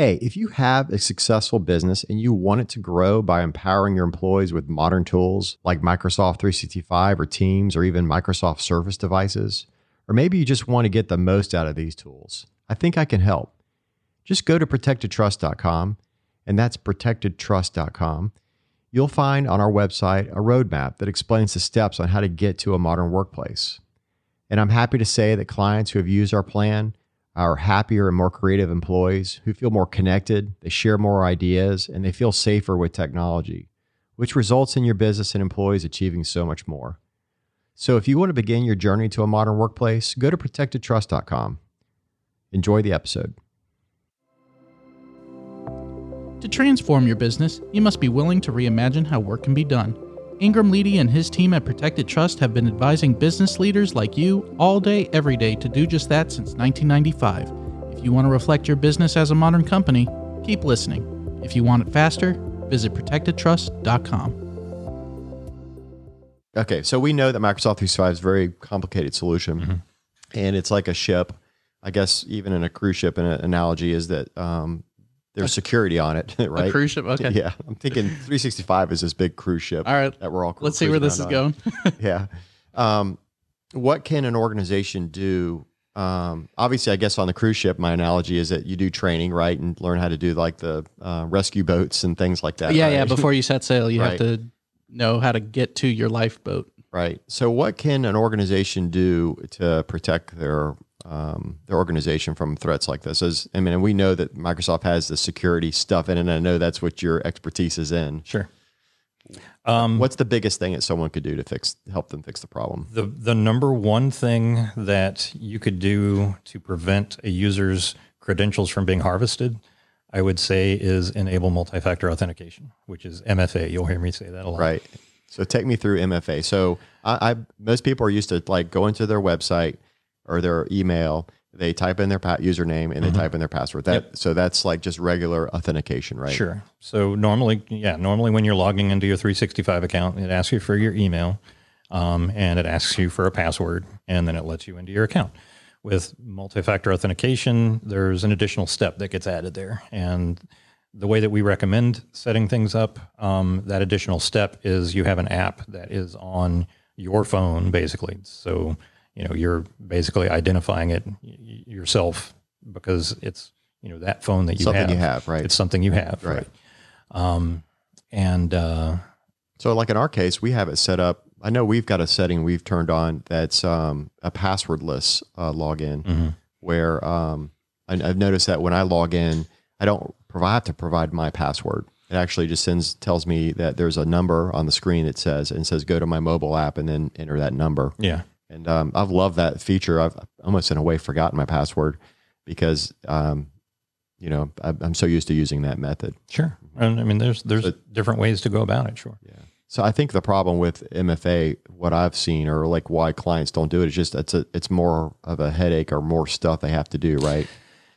Hey, if you have a successful business and you want it to grow by empowering your employees with modern tools like Microsoft 365 or Teams or even Microsoft Surface devices, or maybe you just want to get the most out of these tools, I think I can help. Just go to protectedtrust.com, and that's protectedtrust.com. You'll find on our website a roadmap that explains the steps on how to get to a modern workplace. And I'm happy to say that clients who have used our plan are happier and more creative employees who feel more connected, they share more ideas, and they feel safer with technology, which results in your business and employees achieving so much more. So if you want to begin your journey to a modern workplace, go to protectedtrust.com. Enjoy the episode. To transform your business, you must be willing to reimagine how work can be done. Ingram Leedy and his team at Protected Trust have been advising business leaders like you all day, every day to do just that since 1995. If you want to reflect your business as a modern company, keep listening. If you want it faster, visit protectedtrust.com. Okay, so we know that Microsoft 365 is a very complicated solution, and it's like a ship. I guess even in a cruise ship, an analogy is that um, there's security on it, right? A cruise ship? Okay. Yeah, I'm thinking 365 is this big cruise ship. All right. that we're all. Let's see where this is around going. yeah. Um, what can an organization do? Um, obviously, I guess on the cruise ship, my analogy is that you do training, right, and learn how to do like the uh, rescue boats and things like that. yeah, right? yeah. Before you set sail, you Right. have to know how to get to your lifeboat. Right. So, what can an organization do to protect their um, their organization from threats like this? As I mean, and we know that Microsoft has the security stuff in it, and I know that's what your expertise is in. Sure. Um, What's the biggest thing that someone could do to fix help them fix the problem? the the number one thing that you could do to prevent a user's credentials from being harvested, I would say, is enable multi-factor authentication, which is MFA. You'll hear me say that a lot. Right. So, take me through MFA. So, I, I most people are used to like going to their website or their email. They type in their username and they type in their password. That so that's like just regular authentication, right? Sure. So normally, yeah, normally when you're logging into your 365 account, it asks you for your email, um, and it asks you for a password, and then it lets you into your account. With multi-factor authentication, there's an additional step that gets added there, and the way that we recommend setting things up, um, that additional step is you have an app that is on your phone, basically. So you know you're basically identifying it yourself because it's you know that phone that you Something have. you have, right? It's something you have, Right. right? Um, and uh, So, like in our case, we have it set up. I know we've got a setting we've turned on that's um, a passwordless uh, login, Mm-hmm. where um, I, I've noticed that when I log in, I don't provide have to provide my password. It actually just sends tells me that there's a number on the screen. that says and says go to my mobile app and then enter that number. yeah, And um, I've loved that feature. I've almost in a way forgotten my password because um, you know I, I'm so used to using that method. sure. And I mean, there's there's different ways to go about it. Sure. Yeah. So I think the problem with MFA, what I've seen, or like why clients don't do it, is just it's a it's more of a headache or more stuff they have to do, right?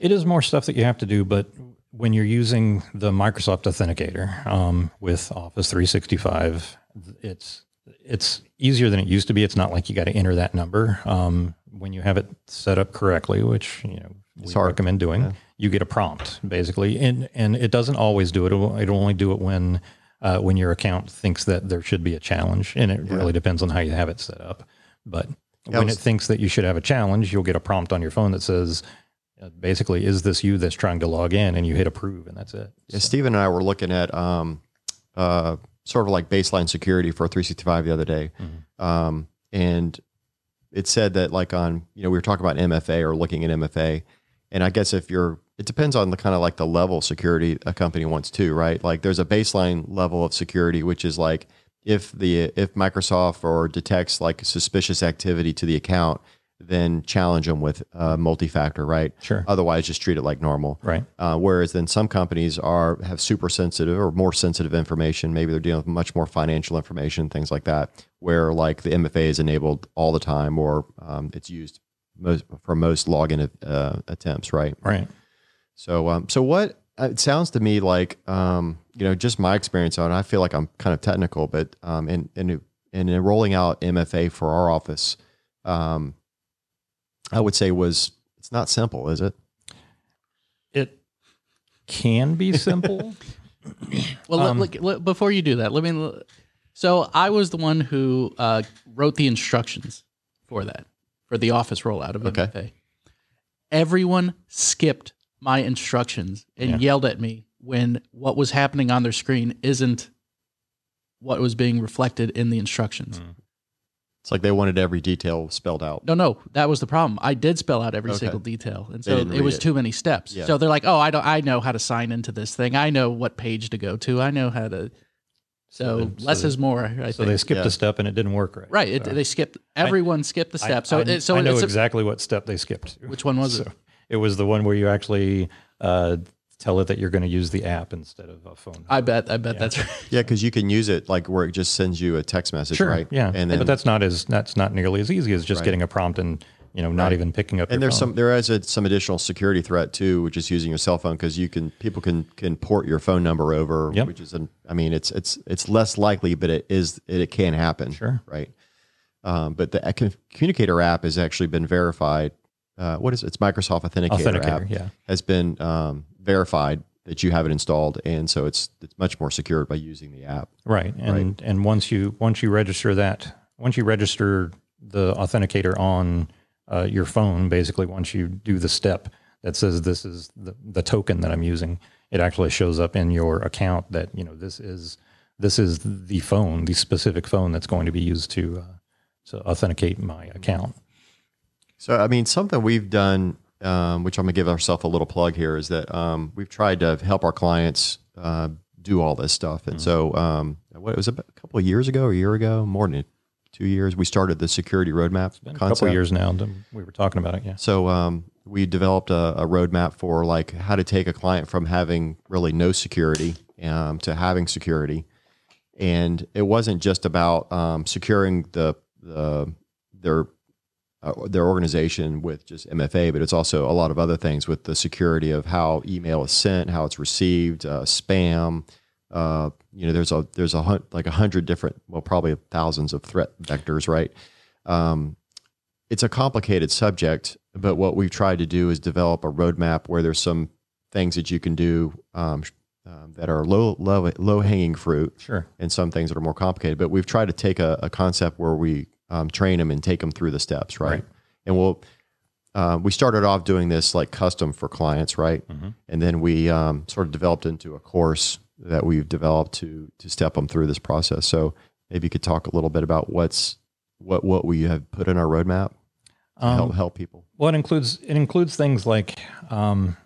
It is more stuff that you have to do, but when you're using the Microsoft Authenticator um, with Office 365, it's it's easier than it used to be. It's not like you got to enter that number. Um, when you have it set up correctly, which you know we hard. recommend doing, you get a prompt basically, and and it doesn't always do it. It'll, it'll only do it when uh, when your account thinks that there should be a challenge, and it really depends on how you have it set up. But when was- it thinks that you should have a challenge, you'll get a prompt on your phone that says, uh, basically, is this you that's trying to log in? And you hit approve, and that's it. Yeah, Steven and I were looking at um, uh, sort of like baseline security for 365 the other day, um, and it said that like on you know we were talking about MFA or looking at MFA, and I guess if you're it depends on the kind of like the level of security a company wants to right? Like there's a baseline level of security which is like if the if Microsoft or detects like suspicious activity to the account then challenge them with uh, multi-factor right Sure. otherwise just treat it like normal Right. uh, whereas then some companies are have super sensitive or more sensitive information. Maybe they're dealing with much more financial information, things like that, where like the MFA is enabled all the time, or um, it's used most for most login uh, attempts, right? Right. So, um, so what uh, it sounds to me like, um, you know, just my experience on. it, I feel like I'm kind of technical, but um, in in in rolling out MFA for our office, um, I would say was it's not simple, is it? It can be simple. Well, let- look, let- before you do that, let me. So I was the one who uh, wrote the instructions for that for the office rollout of Okay. MFA. Everyone skipped my instructions and yelled at me when what was happening on their screen isn't what was being reflected in the instructions. It's like they wanted every detail spelled out. No, no, that was the problem. I did spell out every Okay. single detail, and so it was it. too many steps. Yeah. So they're like, "Oh, I don't. I know how to sign into this thing. I know what page to go to. I know how to." So, they- so less they- is more. I so think. they skipped Yeah. a step and it didn't work right. right. It, they skipped. Everyone skipped the I- step. so, I, it, so I know it's a- exactly what step they skipped. which one was it? It was the one where you actually uh, tell it that you're going to use the app instead of a phone. I bet. I bet that's right. Yeah, because you can use it like where it just sends you a text message, right? Yeah. And then but that's not as that's not nearly as easy as just Right. getting a prompt and you know not Right. even picking up. and your there's phone. some there is a, some additional security threat too, which is using your cell phone because you can people can can port your phone number over, Yep. which is an I mean it's it's it's less likely, but it is it, it can happen. Sure. right? Um, but the Ec- communicator app has actually been verified. Uh, what is it? It's Microsoft Authenticator, Authenticator, app yeah. has been um, verified that you have it installed, and so it's it's much more secure by using the app. Right. And and once you once you register that once you register the authenticator on uh, your phone, basically once you do the step that says this is the, the token that I'm using, it actually shows up in your account that you know this is this is the phone, the specific phone that's going to be used to uh, to authenticate my account. So, I mean, something we've done, um, which I'm going to give ourselves a little plug here, is that um, we've tried to help our clients uh, do all this stuff. And so, um, what it was about a couple of years ago, a year ago, more than two years, we started the security roadmap a couple of years now, we were talking about it. Yeah. So um, we developed a, a roadmap for like how to take a client from having really no security um, to having security, and it wasn't just about um, securing the, the their uh, their organization with just MFA, but it's also a lot of other things with the security of how email is sent, how it's received, uh, spam. Uh, you know, there's a there's a hun- like a hundred different, well, probably thousands of threat vectors, right? Um, it's a complicated subject, but what we've tried to do is develop a roadmap where there's some things that you can do um, um, that are low low low hanging fruit, Sure. and some things that are more complicated. But we've tried to take a, a concept where we um, train them and take them through the steps, right? Right. And we'll uh, we started off doing this like custom for clients, right? And then we um, sort of developed into a course that we've developed to to step them through this process. So maybe you could talk a little bit about what's what what we have put in our roadmap to help help people. Well, it includes it includes things like um,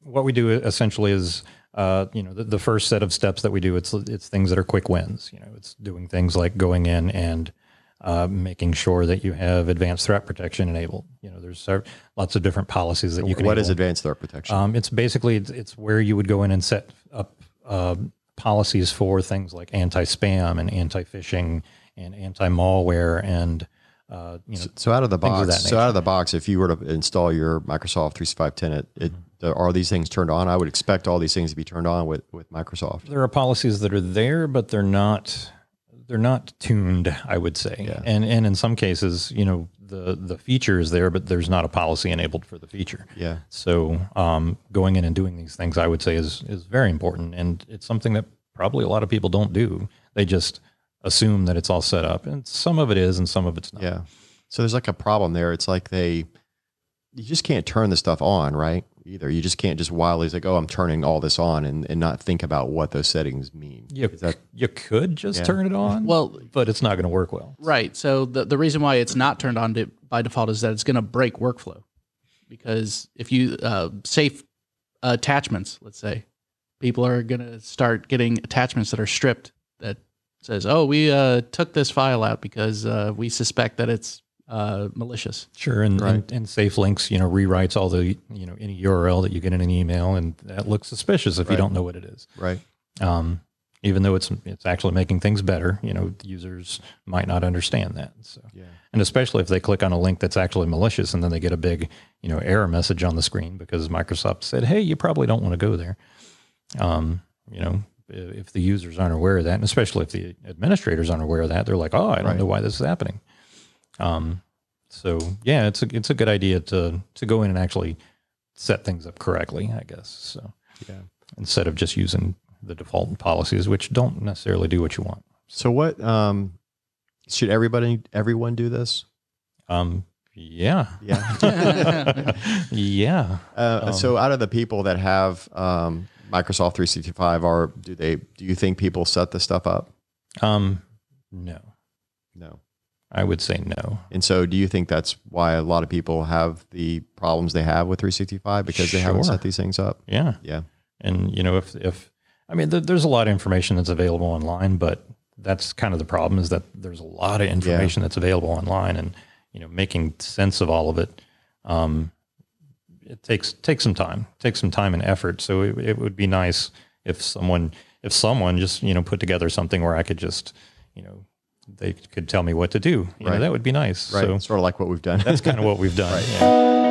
what we do essentially is uh, you know the, the first set of steps that we do. It's it's things that are quick wins. You know, it's doing things like going in and uh, making sure that you have advanced threat protection enabled. You know, there's lots of different policies that you can. What is enable. advanced threat protection? Um, it's basically it's, it's where you would go in and set up uh, policies for things like anti-spam and anti-phishing and anti-malware and uh, you know so out of the of box, that so out of the box, if you were to install your Microsoft 365 tenant, it, Mm-hmm. are these things turned on? I would expect all these things to be turned on with with Microsoft. there are policies that are there, but they're not they're not tuned. I would say, Yeah. and and in some cases, you know, the the feature is there, but there's not a policy enabled for the feature. Yeah. So um, going in and doing these things, I would say, is is very important, and it's something that probably a lot of people don't do. They just assume that it's all set up, and some of it is, and some of it's not. Yeah. So there's like a problem there. It's like they, you just can't turn the stuff on, right? Either you just can't just wildly like, oh, I'm turning all this on and, and not think about what those settings mean. You, that you could just Yeah. turn it on, Well, but it's not going to work well. Right. So the the reason why it's not turned on to, by default is that it's going to break workflow, because if you uh, safe attachments, let's say, people are going to start getting attachments that are stripped that says, "Oh, we uh, took this file out because uh, we suspect that it's uh, malicious." Sure, and, Right. and and safe links, you know, rewrites all the you know any URL that you get in an email, and that looks suspicious if you don't know what it is. right? Um, even though it's it's actually making things better, you know, users might not understand that. So, Yeah. and especially if they click on a link that's actually malicious, and then they get a big you know error message on the screen because Microsoft said, "Hey, you probably don't want to go there." Um, you know, if the users aren't aware of that, and especially if the administrators aren't aware of that, they're like, "Oh, I don't Right. know why this is happening." Um, so yeah, it's a it's a good idea to to go in and actually set things up correctly, I guess. So Yeah. instead of just using the default policies, which don't necessarily do what you want. So what um, should everybody everyone do this? Um, yeah, Yeah. yeah. Uh, so out of the people that have um, Microsoft 365, are do they do you think people set this stuff up? Um, no, No. I would say no. And so do you think that's why a lot of people have the problems they have with 365 because they haven't set these things up? Yeah, Yeah. and you know if if I mean there, there's a lot of information that's available online, but that's kind of the problem is that there's a lot of information that's available online, and you know making sense of all of it. Um, it takes takes some time, takes some time and effort. So it, it would be nice if someone if someone just you know put together something where I could just you know they could tell me what to do. You know, that would be nice. Right. So sort of like what we've done. that's kind of what we've done. Yeah.